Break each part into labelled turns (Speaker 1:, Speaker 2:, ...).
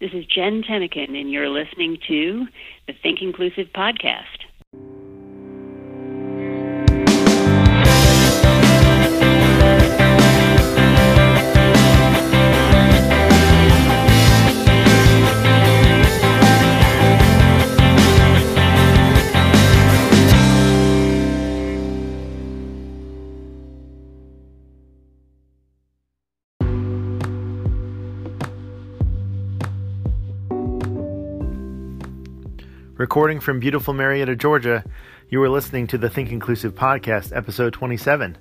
Speaker 1: This is Jen Tennican, and you're listening to the Think Inclusive podcast.
Speaker 2: Recording from beautiful Marietta, Georgia, you are listening to the Think Inclusive Podcast, episode 27.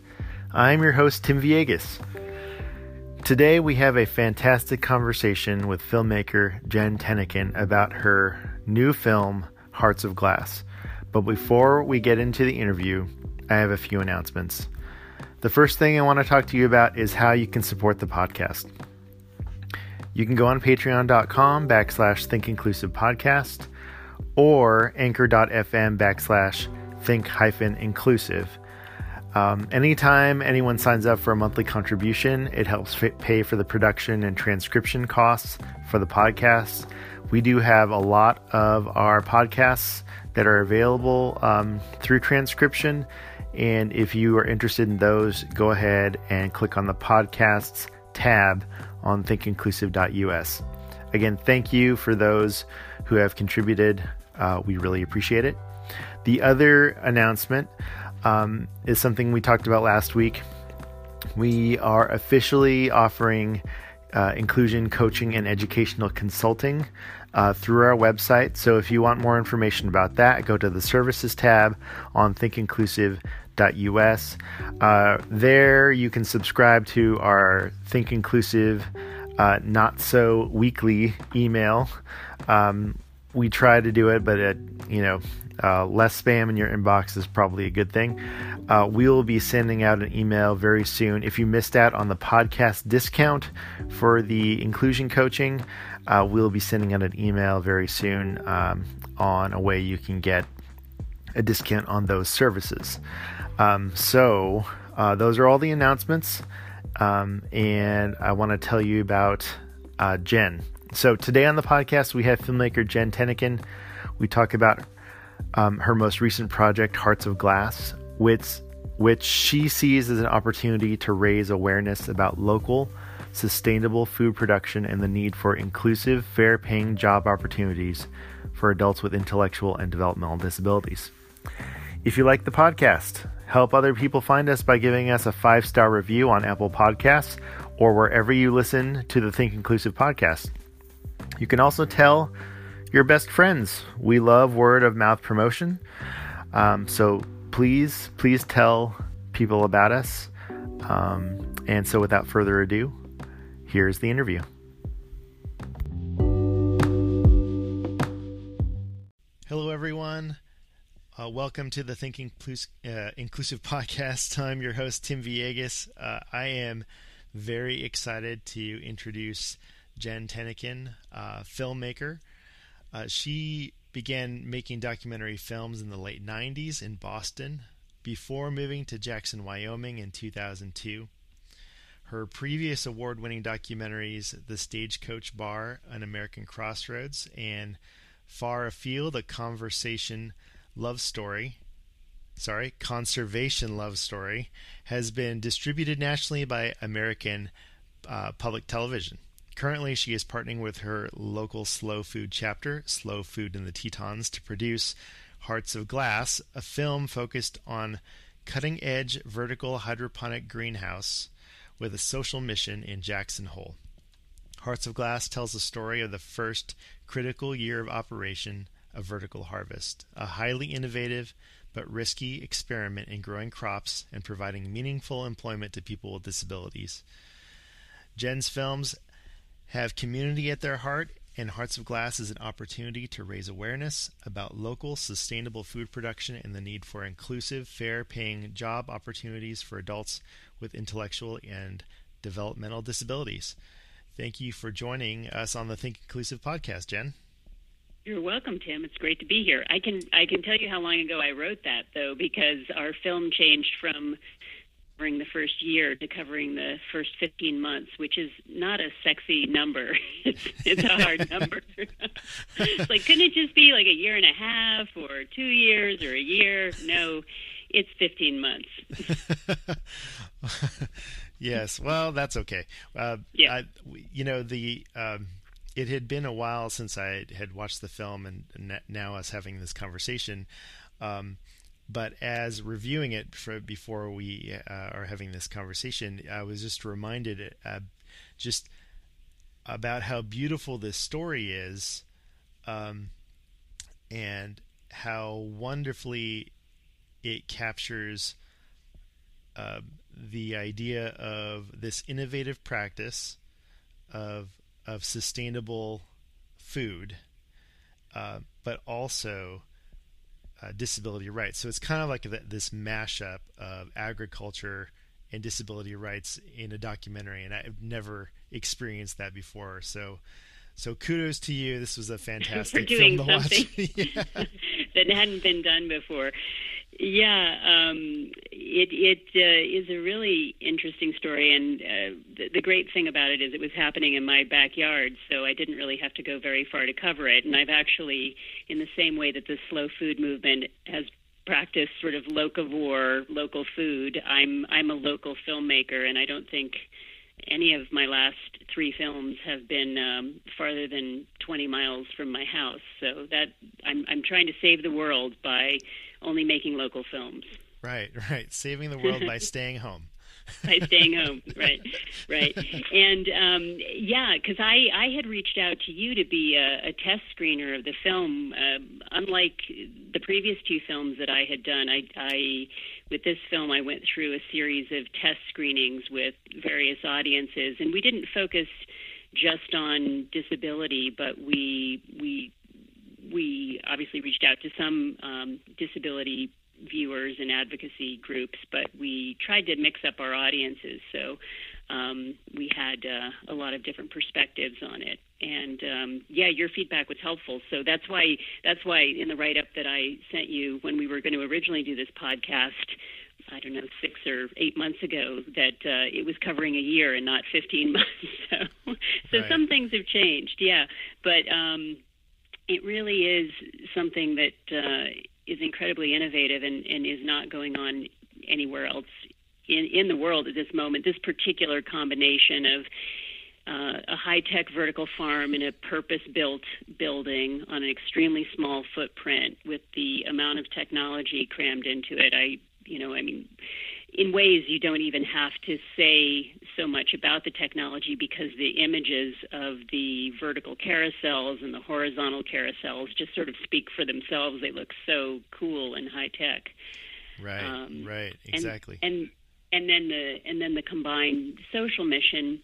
Speaker 2: I'm your host, Tim Villegas. Today, we have a fantastic conversation with filmmaker Jen Tennican about her new film, Hearts of Glass. But before we get into the interview, I have a few announcements. The first thing I want to talk to you about is how you can support the podcast. You can go on patreon.com backslash think inclusive podcast or anchor.fm backslash think hyphen inclusive. Um, anytime anyone signs up for a monthly contribution, it helps pay for the production and transcription costs for the podcast. We do have a lot of our podcasts that are available um, through transcription. And if you are interested in those, go ahead and click on the podcasts tab on thinkinclusive.us. Again, thank you for those who have contributed. Uh, we really appreciate it. The other announcement um, is something we talked about last week. We are officially offering uh, inclusion coaching and educational consulting uh, through our website. So if you want more information about that, go to the services tab on thinkinclusive.us. Uh, there you can subscribe to our Think Inclusive uh, Not So Weekly email. Um, we try to do it, but it, you know, uh, less spam in your inbox is probably a good thing. Uh, we will be sending out an email very soon. If you missed out on the podcast discount for the inclusion coaching, uh, we'll be sending out an email very soon um, on a way you can get a discount on those services. Um, so, uh, those are all the announcements. Um, and I want to tell you about uh, Jen. So today on the podcast, we have filmmaker Jen Tennican. We talk about um, her most recent project, Hearts of Glass, which which she sees as an opportunity to raise awareness about local, sustainable food production and the need for inclusive, fair-paying job opportunities for adults with intellectual and developmental disabilities. If you like the podcast, help other people find us by giving us a five star review on Apple Podcasts or wherever you listen to the Think Inclusive podcast. You can also tell your best friends. We love word of mouth promotion. Um, so please, please tell people about us. Um, and so without further ado, here's the interview. Hello, everyone. Uh, welcome to the Thinking uh, Inclusive podcast. I'm your host, Tim Villegas. Uh, I am very excited to introduce Jen Tennican, uh, filmmaker. Uh, she began making documentary films in the late 90s in Boston before moving to Jackson, Wyoming in 2002. Her previous award winning documentaries, The Stagecoach Bar, An American Crossroads, and Far Afield, A Conversation Love Story, sorry, Conservation Love Story, has been distributed nationally by American uh, Public Television. Currently, she is partnering with her local slow food chapter, Slow Food in the Tetons, to produce Hearts of Glass, a film focused on cutting edge vertical hydroponic greenhouse with a social mission in Jackson Hole. Hearts of Glass tells the story of the first critical year of operation of vertical harvest, a highly innovative but risky experiment in growing crops and providing meaningful employment to people with disabilities. Jen's films have community at their heart, and Hearts of Glass is an opportunity to raise awareness about local sustainable food production and the need for inclusive, fair paying job opportunities for adults with intellectual and developmental disabilities. Thank you for joining us on the Think Inclusive podcast, Jen.
Speaker 1: You're welcome, Tim. It's great to be here. I can I can tell you how long ago I wrote that though, because our film changed from covering the first year to covering the first 15 months, which is not a sexy number. it's, it's a hard number. it's like, couldn't it just be like a year and a half or two years or a year? No, it's 15 months.
Speaker 2: yes, well, that's okay. Uh, yeah. I, you know, the. Um, it had been a while since I had watched the film, and, now us having this conversation. Um, but as reviewing it for, before we uh, are having this conversation, I was just reminded uh, just about how beautiful this story is, um, and how wonderfully it captures uh, the idea of this innovative practice of of sustainable food, uh, but also uh, disability rights. So it's kind of like this mashup of agriculture and disability rights in a documentary, and I've never experienced that before. So, so kudos to you. This was a fantastic
Speaker 1: For doing something that hadn't been done before. Yeah, um, it it uh, is a really interesting story, and uh, the, the great thing about it is it was happening in my backyard, so I didn't really have to go very far to cover it. And I've actually, in the same way that the slow food movement has practiced sort of locavore, local food, I'm I'm a local filmmaker, and I don't think any of my last three films have been um, farther than 20 miles from my house. So that I'm I'm trying to save the world by only making local films.
Speaker 2: Right, right. Saving the world by staying home.
Speaker 1: by staying home, right, right, and um, yeah, because I I had reached out to you to be a, a test screener of the film. Uh, unlike the previous two films that I had done, I, I with this film I went through a series of test screenings with various audiences, and we didn't focus just on disability, but we we we obviously reached out to some um, disability viewers and advocacy groups, but we tried to mix up our audiences. So um, we had uh, a lot of different perspectives on it. And um, yeah, your feedback was helpful. So that's why that's why in the write up that I sent you when we were going to originally do this podcast, I don't know, six or eight months ago, that uh, it was covering a year and not 15 months. so, so right. some things have changed, yeah. But um, it really is something that uh, is incredibly innovative and, and is not going on anywhere else in, in the world at this moment. This particular combination of uh, a high tech vertical farm in a purpose built building on an extremely small footprint with the amount of technology crammed into it. I, you know, I mean, in ways you don't even have to say so much about the technology because the images of the vertical carousels and the horizontal carousels just sort of speak for themselves. They look so cool and high tech.
Speaker 2: Right. Um, right. Exactly.
Speaker 1: And, and and then the and then the combined social mission.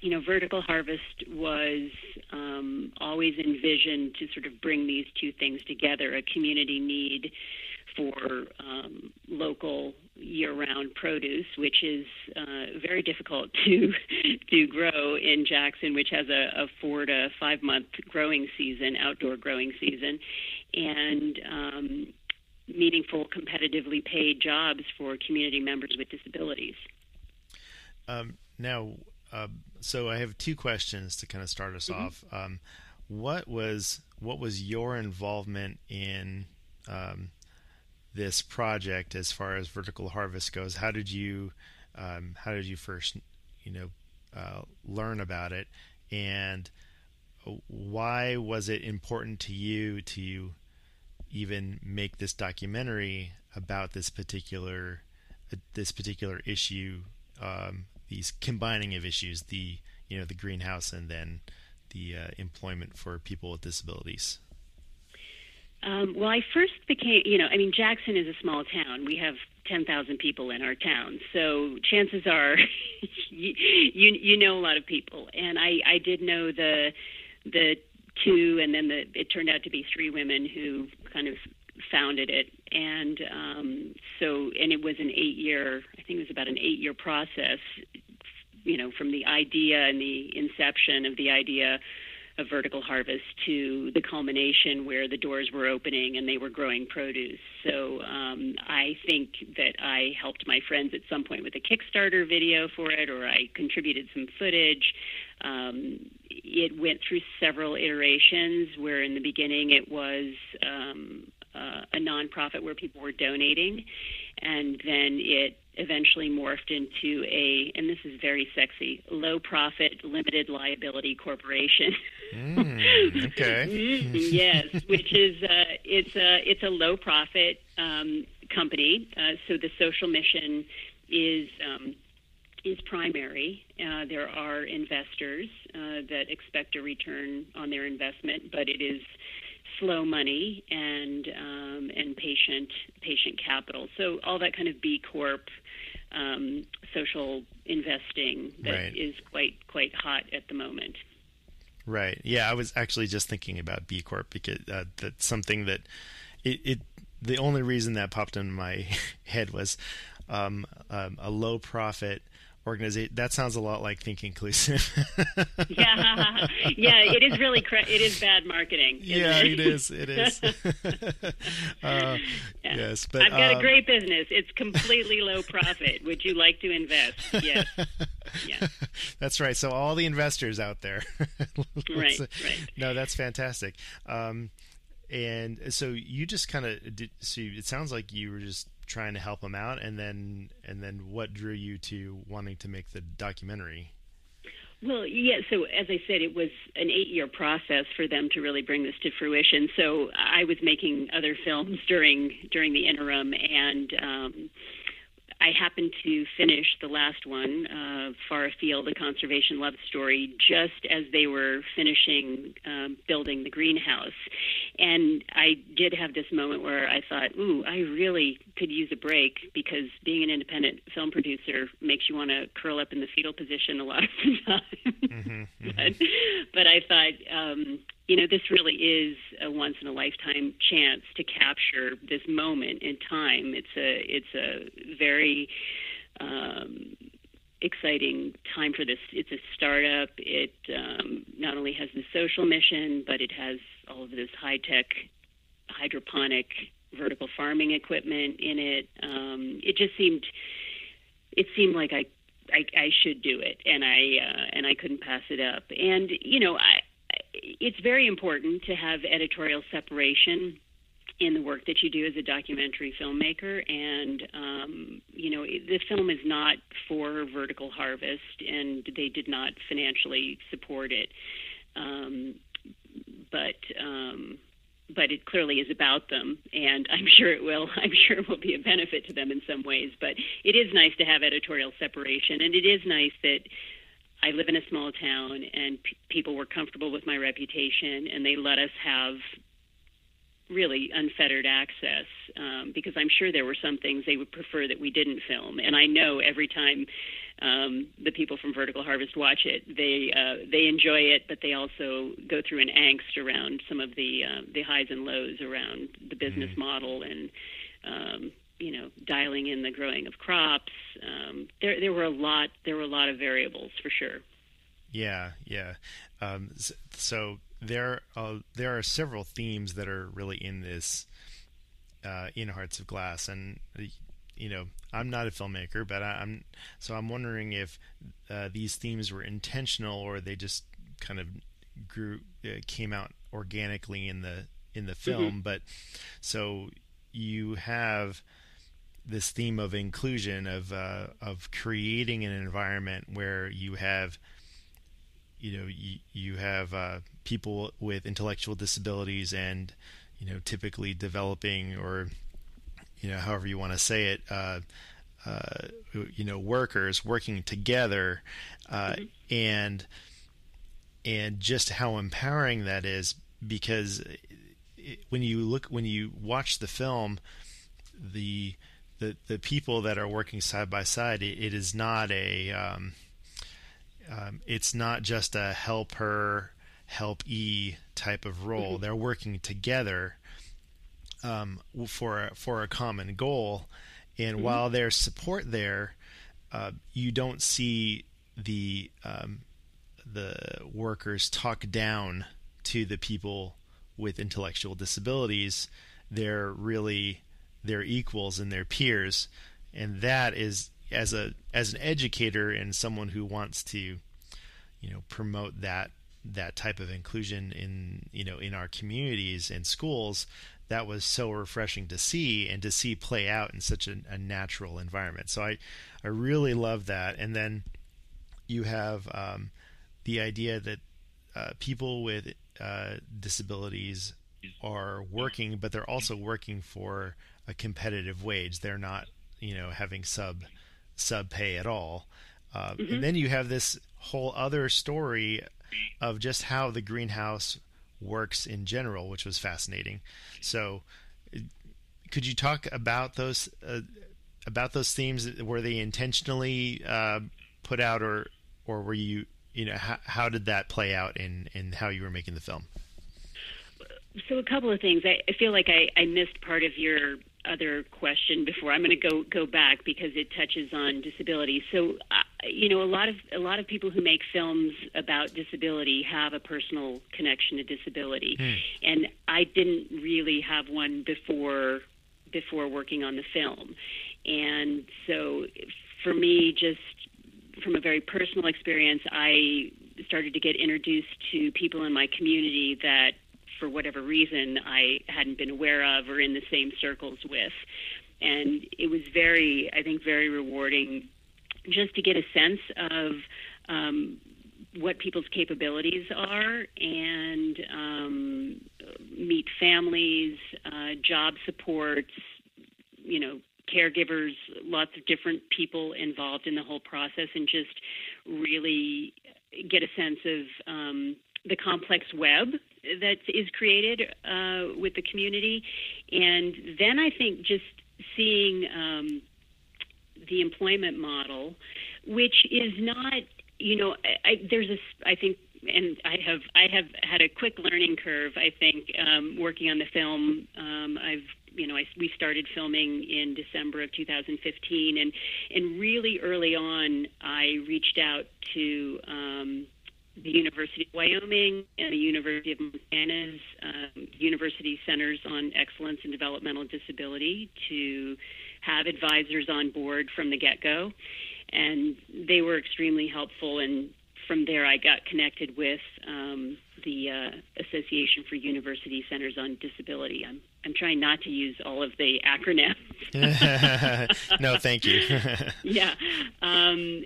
Speaker 1: You know, vertical harvest was um, always envisioned to sort of bring these two things together: a community need around produce, which is uh, very difficult to to grow in Jackson, which has a, a four to five month growing season, outdoor growing season, and um, meaningful, competitively paid jobs for community members with disabilities.
Speaker 2: Um, now, uh, so I have two questions to kind of start us mm-hmm. off. Um, what was what was your involvement in um, this project as far as vertical harvest goes? How did you um, how did you first you know uh, learn about it, and why was it important to you to even make this documentary about this particular this particular issue? Um, these combining of issues, the you know the greenhouse and then the uh, employment for people with disabilities.
Speaker 1: Um, well, I first became, you know, I mean, Jackson is a small town. We have 10,000 people in our town. So chances are you, you, you know a lot of people. And I, I did know the, the two, and then the, it turned out to be three women who kind of founded it. And um, so, and it was an eight year, I think it was about an eight year process, you know, from the idea and the inception of the idea of vertical harvest to the culmination where the doors were opening and they were growing produce. So um, I think that I helped my friends at some point with a Kickstarter video for it, or I contributed some footage. Um, it went through several iterations where in the beginning it was um, uh, a nonprofit where people were donating, and then it eventually morphed into a, and this is very sexy, low profit limited liability corporation.
Speaker 2: Mm, okay.
Speaker 1: mm, yes, which is uh, it's a it's a low profit um, company. Uh, so the social mission is. Um, is primary. Uh, there are investors uh, that expect a return on their investment, but it is slow money and um, and patient patient capital. So all that kind of B Corp um, social investing that right. is quite quite hot at the moment.
Speaker 2: Right. Yeah, I was actually just thinking about B Corp because uh, that's something that it, it the only reason that popped in my head was um, um, a low profit organization. That sounds a lot like Think Inclusive.
Speaker 1: yeah, yeah, it is really cra- it is bad marketing.
Speaker 2: Yeah,
Speaker 1: it?
Speaker 2: it is. It is. uh, yeah. Yes, but
Speaker 1: I've got
Speaker 2: um,
Speaker 1: a great business. It's completely low profit. Would you like to invest? Yes. Yeah.
Speaker 2: That's right. So all the investors out there.
Speaker 1: right. Right.
Speaker 2: No, that's fantastic. Um, and so you just kind of did. So it sounds like you were just trying to help them out, and then and then what drew you to wanting to make the documentary?
Speaker 1: Well, yeah. So as I said, it was an eight-year process for them to really bring this to fruition. So I was making other films during during the interim, and um, I happened to finish the last one, uh, Far Afield, a conservation love story, just as they were finishing um, building the greenhouse. And I did have this moment where I thought, ooh, I really could use a break because being an independent film producer makes you want to curl up in the fetal position a lot of the time. Mm-hmm, mm-hmm. but, but I thought, um, you know, this really is a once in a lifetime chance to capture this moment in time. It's a it's a very um, exciting time for this. It's a startup. It um, not only has the social mission, but it has all of this high tech hydroponic vertical farming equipment in it. Um, it just seemed it seemed like I I, I should do it, and I uh, and I couldn't pass it up. And you know, I, it's very important to have editorial separation in the work that you do as a documentary filmmaker. And, um, you know, the film is not for Vertical Harvest, and they did not financially support it. Um, but, um, but it clearly is about them, and I'm sure it will. I'm sure it will be a benefit to them in some ways. But it is nice to have editorial separation, and it is nice that I live in a small town, and p- people were comfortable with my reputation, and they let us have really unfettered access um, because I'm sure there were some things they would prefer that we didn't film. And I know every time um, the people from Vertical Harvest watch it, they uh, they enjoy it, but they also go through an angst around some of the uh, the highs and lows around the business mm. model and um, you know dialing in the growing of crops. Um, there, there were a lot. There were a lot of variables for sure.
Speaker 2: Yeah, yeah. Um, so there, uh, there are several themes that are really in this, uh, in Hearts of Glass, and you know, I'm not a filmmaker, but I, am so I'm wondering if uh, these themes were intentional or they just kind of grew, uh, came out organically in the in the mm-hmm. film. Mm-hmm. But so you have this theme of inclusion of uh, of creating an environment where you have you know you, you have uh, people with intellectual disabilities and you know typically developing or you know however you want to say it uh, uh, you know workers working together uh, mm-hmm. and and just how empowering that is because it, when you look when you watch the film the the the people that are working side by side it, it is not a um, um, it's not just a help her help e type of role mm-hmm. they're working together um, for a, for a common goal and mm-hmm. while there's support there uh, you don't see the um, the workers talk down to the people with intellectual disabilities, they're really their equals and their peers, and that is as a as an educator and someone who wants to, you know, promote that that type of inclusion in you know in our communities and schools that was so refreshing to see and to see play out in such a, a natural environment. So i i really love that. And then you have um, the idea that uh, people with uh, disabilities are working, but they're also working for a competitive wage. They're not, you know, having sub sub pay at all. Uh, mm-hmm. And then you have this whole other story of just how the greenhouse works in general, which was fascinating. So, could you talk about those uh, about those themes? Were they intentionally uh, put out, or or were you you know how, how did that play out in in how you were making the film
Speaker 1: so a couple of things i, I feel like I, I missed part of your other question before. I'm going to go go back because it touches on disability. So uh, you know a lot of a lot of people who make films about disability have a personal connection to disability. Hmm. and i didn't really have one before before working on the film. And so for me just from a very personal experience, I started to get introduced to people in my community that, for whatever reason, I hadn't been aware of or in the same circles with. And it was very, I think, very rewarding just to get a sense of um, what people's capabilities are and um, meet families, uh, job supports, you know, caregivers, lots of different people involved in the whole process, and just really get a sense of um, the complex web that is created uh, with the community. And then I think just seeing um, the employment model, which is not, you know, I, there's a, I think and I have I have had a quick learning curve. I think um, working on the film, um, I've you know, I, we started filming in December of 2015, and and really early on, I reached out to um, the University of Wyoming and the University of Montana's um, University Centers on Excellence in Developmental Disability to have advisors on board from the get-go, and they were extremely helpful and from there, I got connected with um, the uh, Association for University Centers on Disability. I'm I'm trying not to use all of the acronyms.
Speaker 2: no, thank you.
Speaker 1: yeah. Um,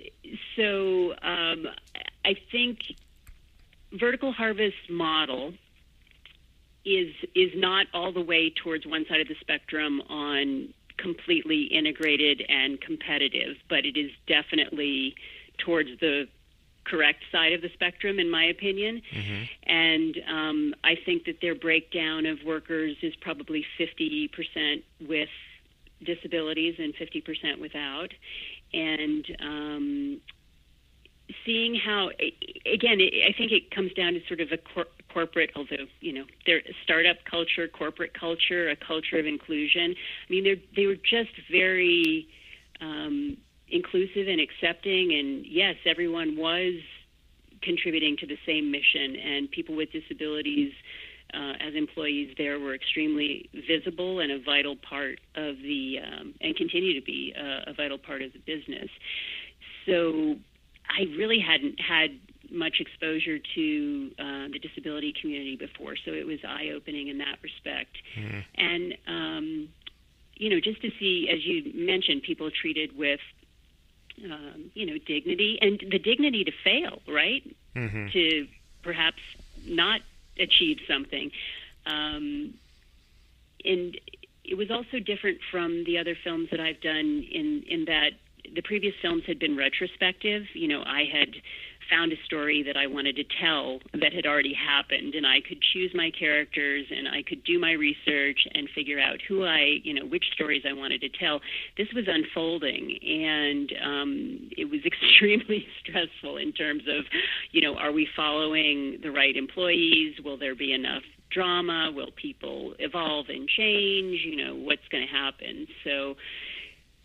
Speaker 1: so um, I think vertical harvest model is is not all the way towards one side of the spectrum on completely integrated and competitive, but it is definitely towards the correct side of the spectrum, in my opinion. Mm-hmm. And um, I think that their breakdown of workers is probably 50% with disabilities and 50% without. And um, seeing how again i think it comes down to sort of a cor- corporate although you know their startup culture corporate culture a culture of inclusion. I mean they they were just very um, inclusive and accepting. And yes everyone was contributing to the same mission. And people with disabilities uh, as employees there were extremely visible and a vital part of the um, and continue to be a, a vital part of the business. So I really hadn't had much exposure to uh, the disability community before, so it was eye opening in that respect. Mm-hmm. And um, you know, just to see, as you mentioned, people treated with um, you know dignity and the dignity to fail, right? Mm-hmm. To perhaps not achieve something. Um, and it was also different from the other films that I've done in in that the previous films had been retrospective. You know, I had found a story that I wanted to tell that had already happened, and I could choose my characters and I could do my research and figure out who I, you know, which stories I wanted to tell. This was unfolding, and um, it was extremely stressful in terms of, you know, are we following the right employees? Will there be enough drama? Will people evolve and change? You know, what's going to happen? So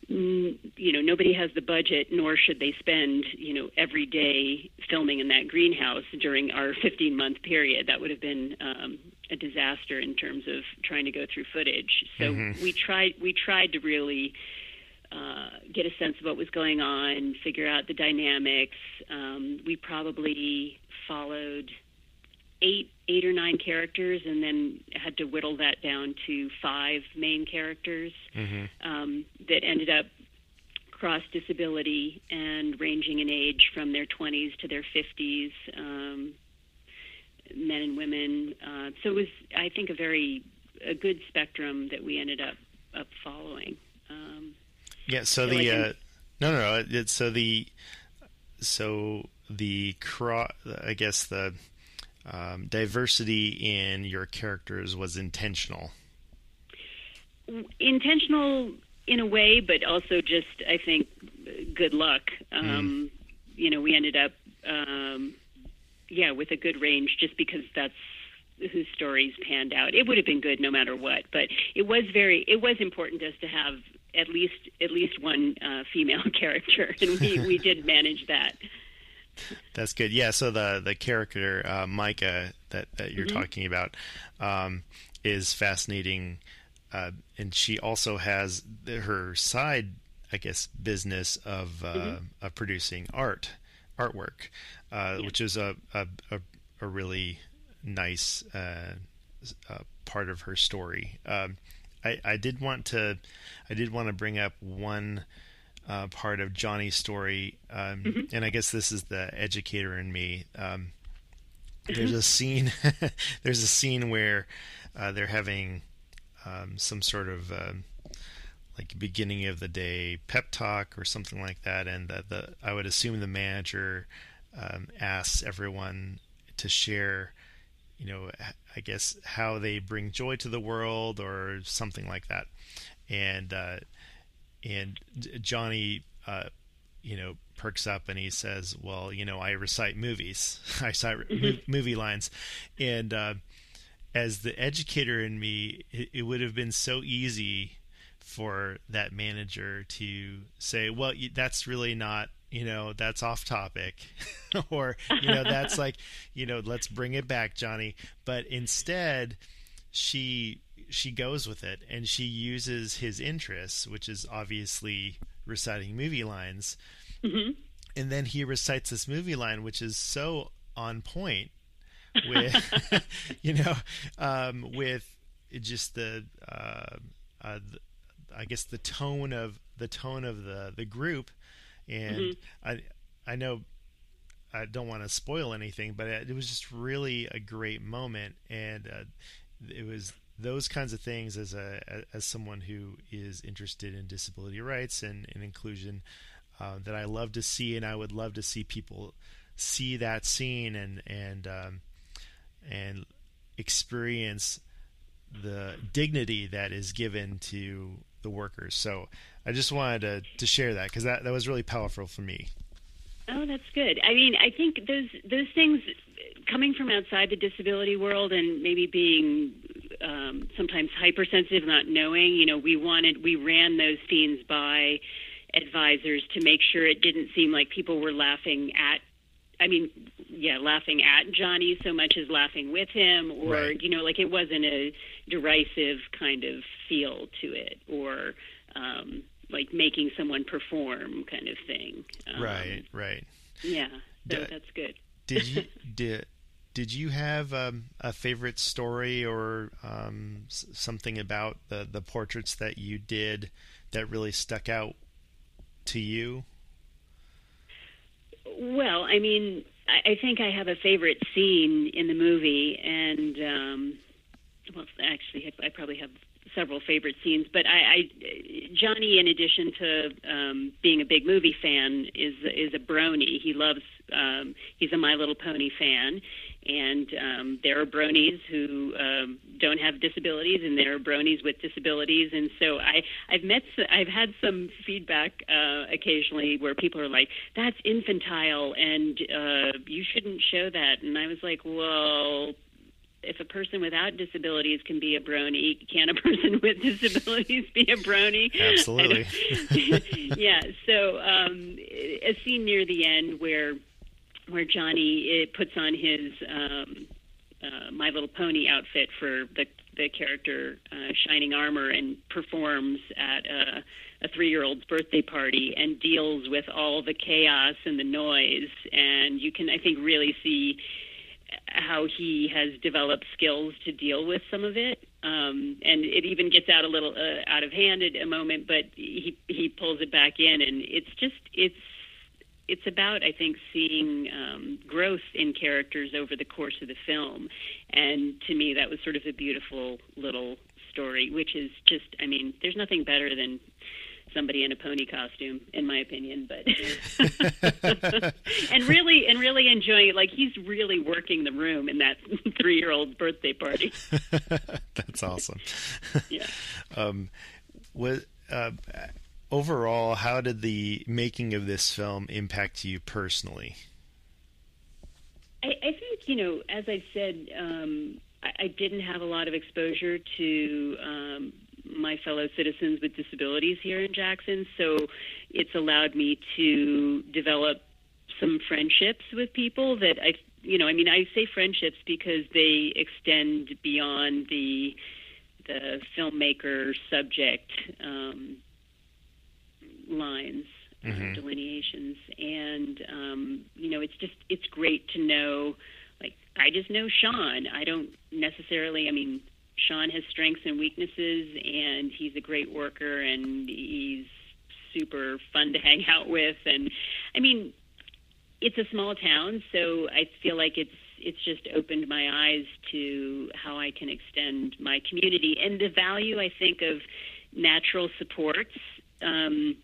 Speaker 1: you know nobody has the budget nor should they spend you know every day filming in that greenhouse during our 15 month period. That would have been um, a disaster in terms of trying to go through footage. So mm-hmm. we tried we tried to really uh, get a sense of what was going on figure out the dynamics. Um, we probably followed eight eight or nine characters and then had to whittle that down to five main characters mm-hmm. um, that ended up cross disability and ranging in age from their 20s to their 50s um, men and women uh, so it was i think a very a good spectrum that we ended up up following um,
Speaker 2: yeah so the uh, no no no it's so the so the cross i guess the um, diversity in your characters was intentional.
Speaker 1: Intentional in a way, but also just I think good luck. Um, mm. You know, we ended up um, yeah with a good range just because that's whose stories panned out. It would have been good no matter what, but it was very it was important to us to have at least at least one uh, female character, and we we did manage that.
Speaker 2: That's good. Yeah. So the the character uh, Micah that that you're mm-hmm. talking about um, is fascinating, uh, and she also has her side, I guess, business of uh, mm-hmm. of producing art, artwork, uh, yeah. which is a a, a, a really nice uh, uh, part of her story. Um, I I did want to I did want to bring up one uh, part of Johnny's story, um, mm-hmm. and I guess this is the educator in me. Um, there's a scene. there's a scene where uh, they're having um, some sort of uh, like beginning of the day pep talk or something like that, and the, the I would assume the manager um, asks everyone to share you know, I guess how they bring joy to the world or something like that. And uh, and Johnny, uh, you know, perks up and he says, "Well, you know, I recite movies, I recite mm-hmm. movie lines," and uh, as the educator in me, it, it would have been so easy for that manager to say, "Well, that's really not." You know, that's off topic. or, you know, that's like, you know, let's bring it back, Johnny. But instead, she she goes with it and she uses his interests, which is obviously reciting movie lines. Mm-hmm. And then he recites this movie line, which is so on point with, you know, um, with just the, uh, uh, the, I guess the tone of the tone of the the group, and mm-hmm. I I know I don't want to spoil anything, but it was just really a great moment, and uh, it was those kinds of things as a as someone who is interested in disability rights and, and inclusion uh, that I love to see, and I would love to see people see that scene and and um, and experience the dignity that is given to the workers. So I just wanted to, to share that because that, that was really powerful for me.
Speaker 1: Oh, that's good. I mean, I think those those things coming from outside the disability world and maybe being um, sometimes hypersensitive, not knowing. You know, we wanted we ran those scenes by advisors to make sure it didn't seem like people were laughing at. I mean, yeah, laughing at Johnny so much as laughing with him, or
Speaker 2: Right.
Speaker 1: you know, like it wasn't a derisive kind of feel to it, or um, like making someone perform kind of thing. Um,
Speaker 2: right, right.
Speaker 1: Yeah. So
Speaker 2: Da-
Speaker 1: that's good.
Speaker 2: Did you did did you have um, a favorite story or um, something about the the portraits that you did that really stuck out to you?
Speaker 1: Well, I mean, I, I think I have a favorite scene in the movie, and um, well, actually, I probably have several favorite scenes. But I, I Johnny, in addition to um, being a big movie fan, is is a brony. He loves. Um, he's a My Little Pony fan, and um, there are bronies who um, don't have disabilities, and there are bronies with disabilities. And so I, I've met, I've had some feedback uh, occasionally where people are like, "That's infantile, and uh, you shouldn't show that." And I was like, "Well." If a person without disabilities can be a brony, can a person with disabilities be a brony?
Speaker 2: Absolutely.
Speaker 1: yeah. So um, a scene near the end where where Johnny uh, puts on his um, uh, My Little Pony outfit for the the character uh, Shining Armor and performs at a, a three year old's birthday party and deals with all the chaos and the noise. And you can, I think, really see how he has developed skills to deal with some of it. Um, and it even gets out a little uh, out of hand at a moment, but he he pulls it back in, and it's just it's it's about I think seeing um, growth in characters over the course of the film, and to me that was sort of a beautiful little story, which is just I mean there's nothing better than somebody in a pony costume in my opinion but and really and really enjoying it like he's really working the room in that 3-year-old birthday party.
Speaker 2: That's awesome.
Speaker 1: yeah.
Speaker 2: Um, was uh, overall, how did the making of this film impact you personally?
Speaker 1: I, I think you know, as I said, um, I, I didn't have a lot of exposure to um, my fellow citizens with disabilities here in Jackson, so it's allowed me to develop some friendships with people that I, you know, I mean, I say friendships because they extend beyond the the filmmaker subject um, lines uh, delineations. And um, you know it's just it's great to know like i just know sean. I don't necessarily i mean sean has strengths and weaknesses and he's a great worker and he's super fun to hang out with. And i mean it's a small town so i feel like it's it's just opened my eyes to how i can extend my community. And the value i think of natural supports um,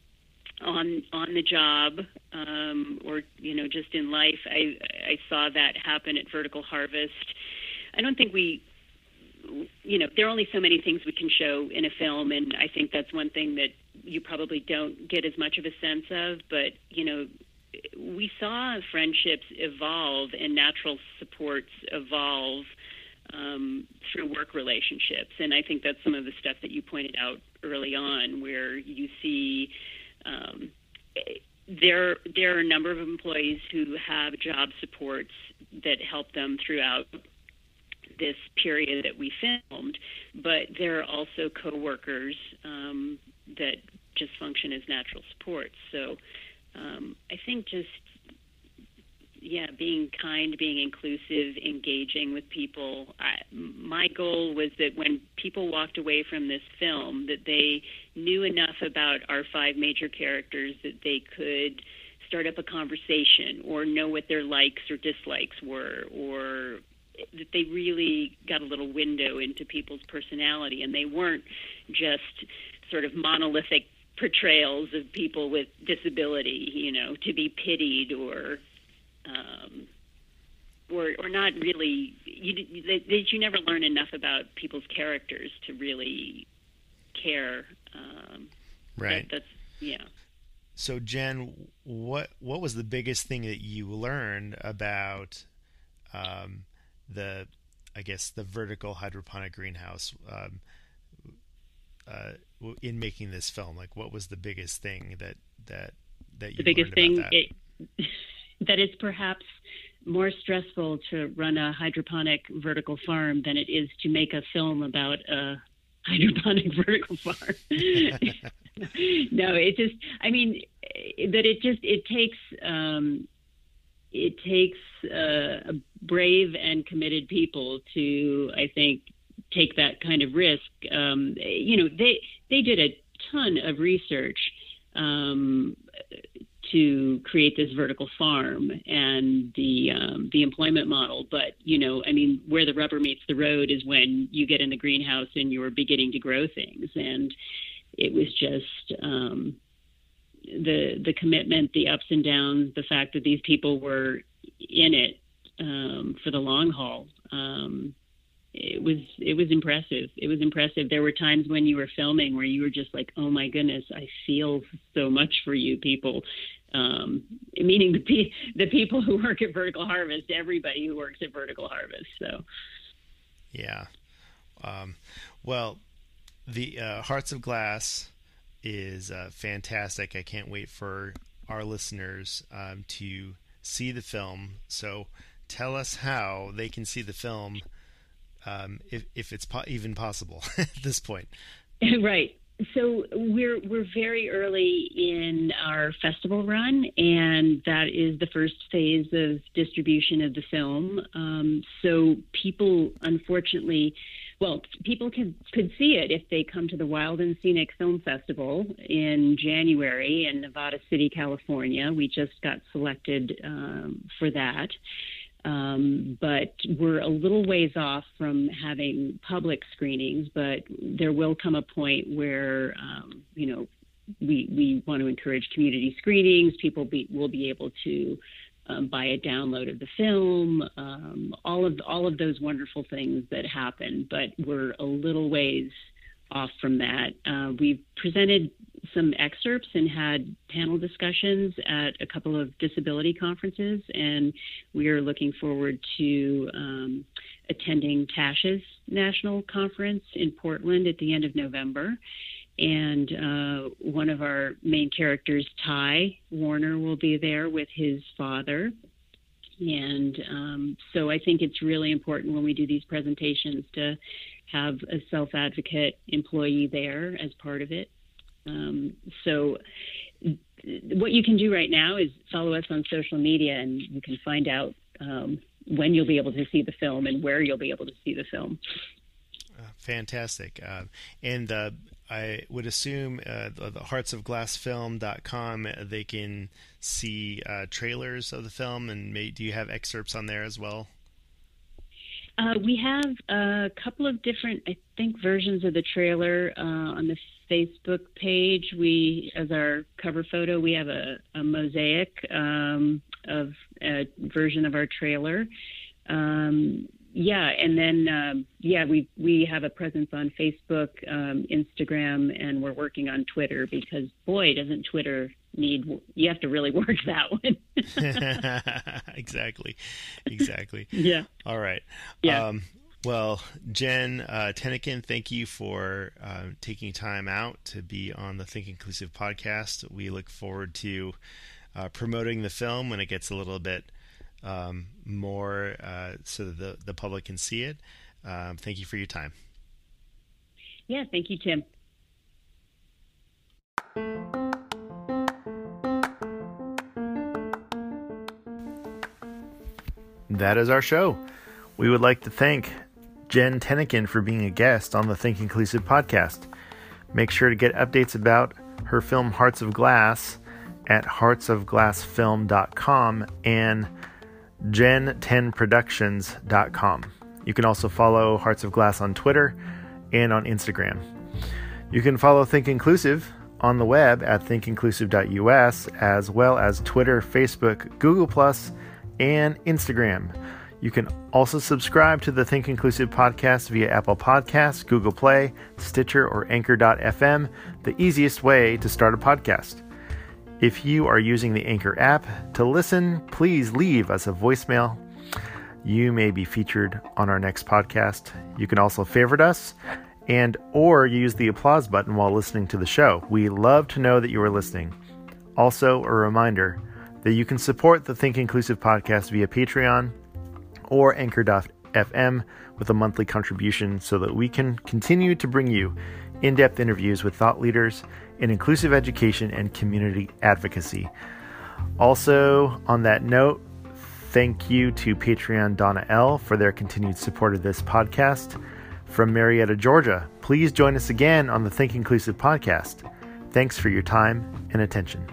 Speaker 1: on on the job um, or you know just in life. I I saw that happen at Vertical Harvest. I don't think we you know there are only so many things we can show in a film, and I think that's one thing that you probably don't get as much of a sense of. But you know. We saw friendships evolve and natural supports evolve um, through work relationships. And I think that's some of the stuff that you pointed out early on, where you see um, there there are a number of employees who have job supports that help them throughout this period that we filmed, but there are also coworkers um, that just function as natural supports. So um, I think just yeah, being kind, being inclusive, engaging with people. I, my goal was that when people walked away from this film, that they knew enough about our five major characters that they could start up a conversation or know what their likes or dislikes were, or that they really got a little window into people's personality, and they weren't just sort of monolithic portrayals of people with disability, you know, to be pitied or um, or or not really you you never learn enough about people's characters to really care. Um,
Speaker 2: Right.
Speaker 1: That, that's yeah.
Speaker 2: so Jen, what what was the biggest thing that you learned about um, the, I guess, the vertical hydroponic greenhouse um, uh, in making this film? Like, what was the biggest thing that that that you
Speaker 1: the biggest thing
Speaker 2: that?
Speaker 1: It, that is perhaps more stressful to run a hydroponic vertical farm than it is to make a film about a hydroponic vertical farm. no, it just, I mean, that it just, it takes, um, it takes uh, brave and committed people to, I think, take that kind of risk. Um, you know, they they did a ton of research um, to create this vertical farm and the um, the employment model. But you know, I mean, where the rubber meets the road is when you get in the greenhouse and you're beginning to grow things. And it was just um, the the commitment, the ups and downs, the fact that these people were in it um, for the long haul. Um, it was it was impressive. It was impressive. There were times when you were filming where you were just like, "Oh my goodness, I feel so much for you people." Um, meaning the pe- the people who work at Vertical Harvest, everybody who works at Vertical Harvest. So,
Speaker 2: yeah. Um, well, the uh, Hearts of Glass is uh, fantastic. I can't wait for our listeners um, to see the film. So, tell us how they can see the film um, if, if it's po- even possible at this point.
Speaker 1: Right. So we're we're very early in our festival run, and that is the first phase of distribution of the film. Um, so people, unfortunately, well, people can could see it if they come to the Wild and Scenic Film Festival in January in Nevada City, California. We just got selected um, for that. Um, but we're a little ways off from having public screenings. But there will come a point where, um, you know, we we want to encourage community screenings. People be, will be able to um, buy a download of the film. Um, all of all of those wonderful things that happen. But we're a little ways off from that. Uh, we've presented some excerpts and had panel discussions at a couple of disability conferences, and we are looking forward to um, attending TASH's national conference in Portland at the end of November. And uh, one of our main characters, Ty Warner, will be there with his father. And um, so I think it's really important when we do these presentations to have a self advocate employee there as part of it. Um, so, what you can do right now is follow us on social media, and you can find out um, when you'll be able to see the film and where you'll be able to see the film.
Speaker 2: Uh, fantastic. Uh, and uh, I would assume uh, the, heartsofglassfilm.com, they can see uh, trailers of the film, and may, do you have excerpts on there as well?
Speaker 1: Uh, we have a couple of different, I think, versions of the trailer uh, on the Facebook page. We, as our cover photo, we have a, a mosaic um, of a version of our trailer. Um, yeah, and then um, yeah, we we have a presence on Facebook, um, Instagram, and we're working on Twitter because boy, doesn't Twitter need you have to really work that
Speaker 2: one. exactly, exactly.
Speaker 1: Yeah.
Speaker 2: All right.
Speaker 1: Yeah.
Speaker 2: Well, Jen uh, Tennican, thank you for uh, taking time out to be on the Think Inclusive podcast. We look forward to uh, promoting the film when it gets a little bit um, more uh, so that the, the public can see it. Um, thank you for your time.
Speaker 1: Yeah, thank you, Tim.
Speaker 2: That is our show. We would like to thank Jen Tennican for being a guest on the Think Inclusive podcast. Make sure to get updates about her film Hearts of Glass at heartsofglassfilm.com and gen10productions.com. You can also follow Hearts of Glass on Twitter and on Instagram. You can follow Think Inclusive on the web at thinkinclusive.us as well as Twitter, Facebook, Google, and Instagram. You can also subscribe to the Think Inclusive podcast via Apple Podcasts, Google Play, Stitcher, or Anchor.fm, the easiest way to start a podcast. If you are using the Anchor app to listen, please leave us a voicemail. You may be featured on our next podcast. You can also favorite us and or use the applause button while listening to the show. We love to know that you are listening. Also, a reminder that you can support the Think Inclusive podcast via Patreon or anchor.fm with a monthly contribution so that we can continue to bring you in depth interviews with thought leaders in inclusive education and community advocacy. Also, on that note, thank you to Patreon Donna L for their continued support of this podcast. From Marietta, Georgia, please join us again on the Think Inclusive podcast. Thanks for your time and attention.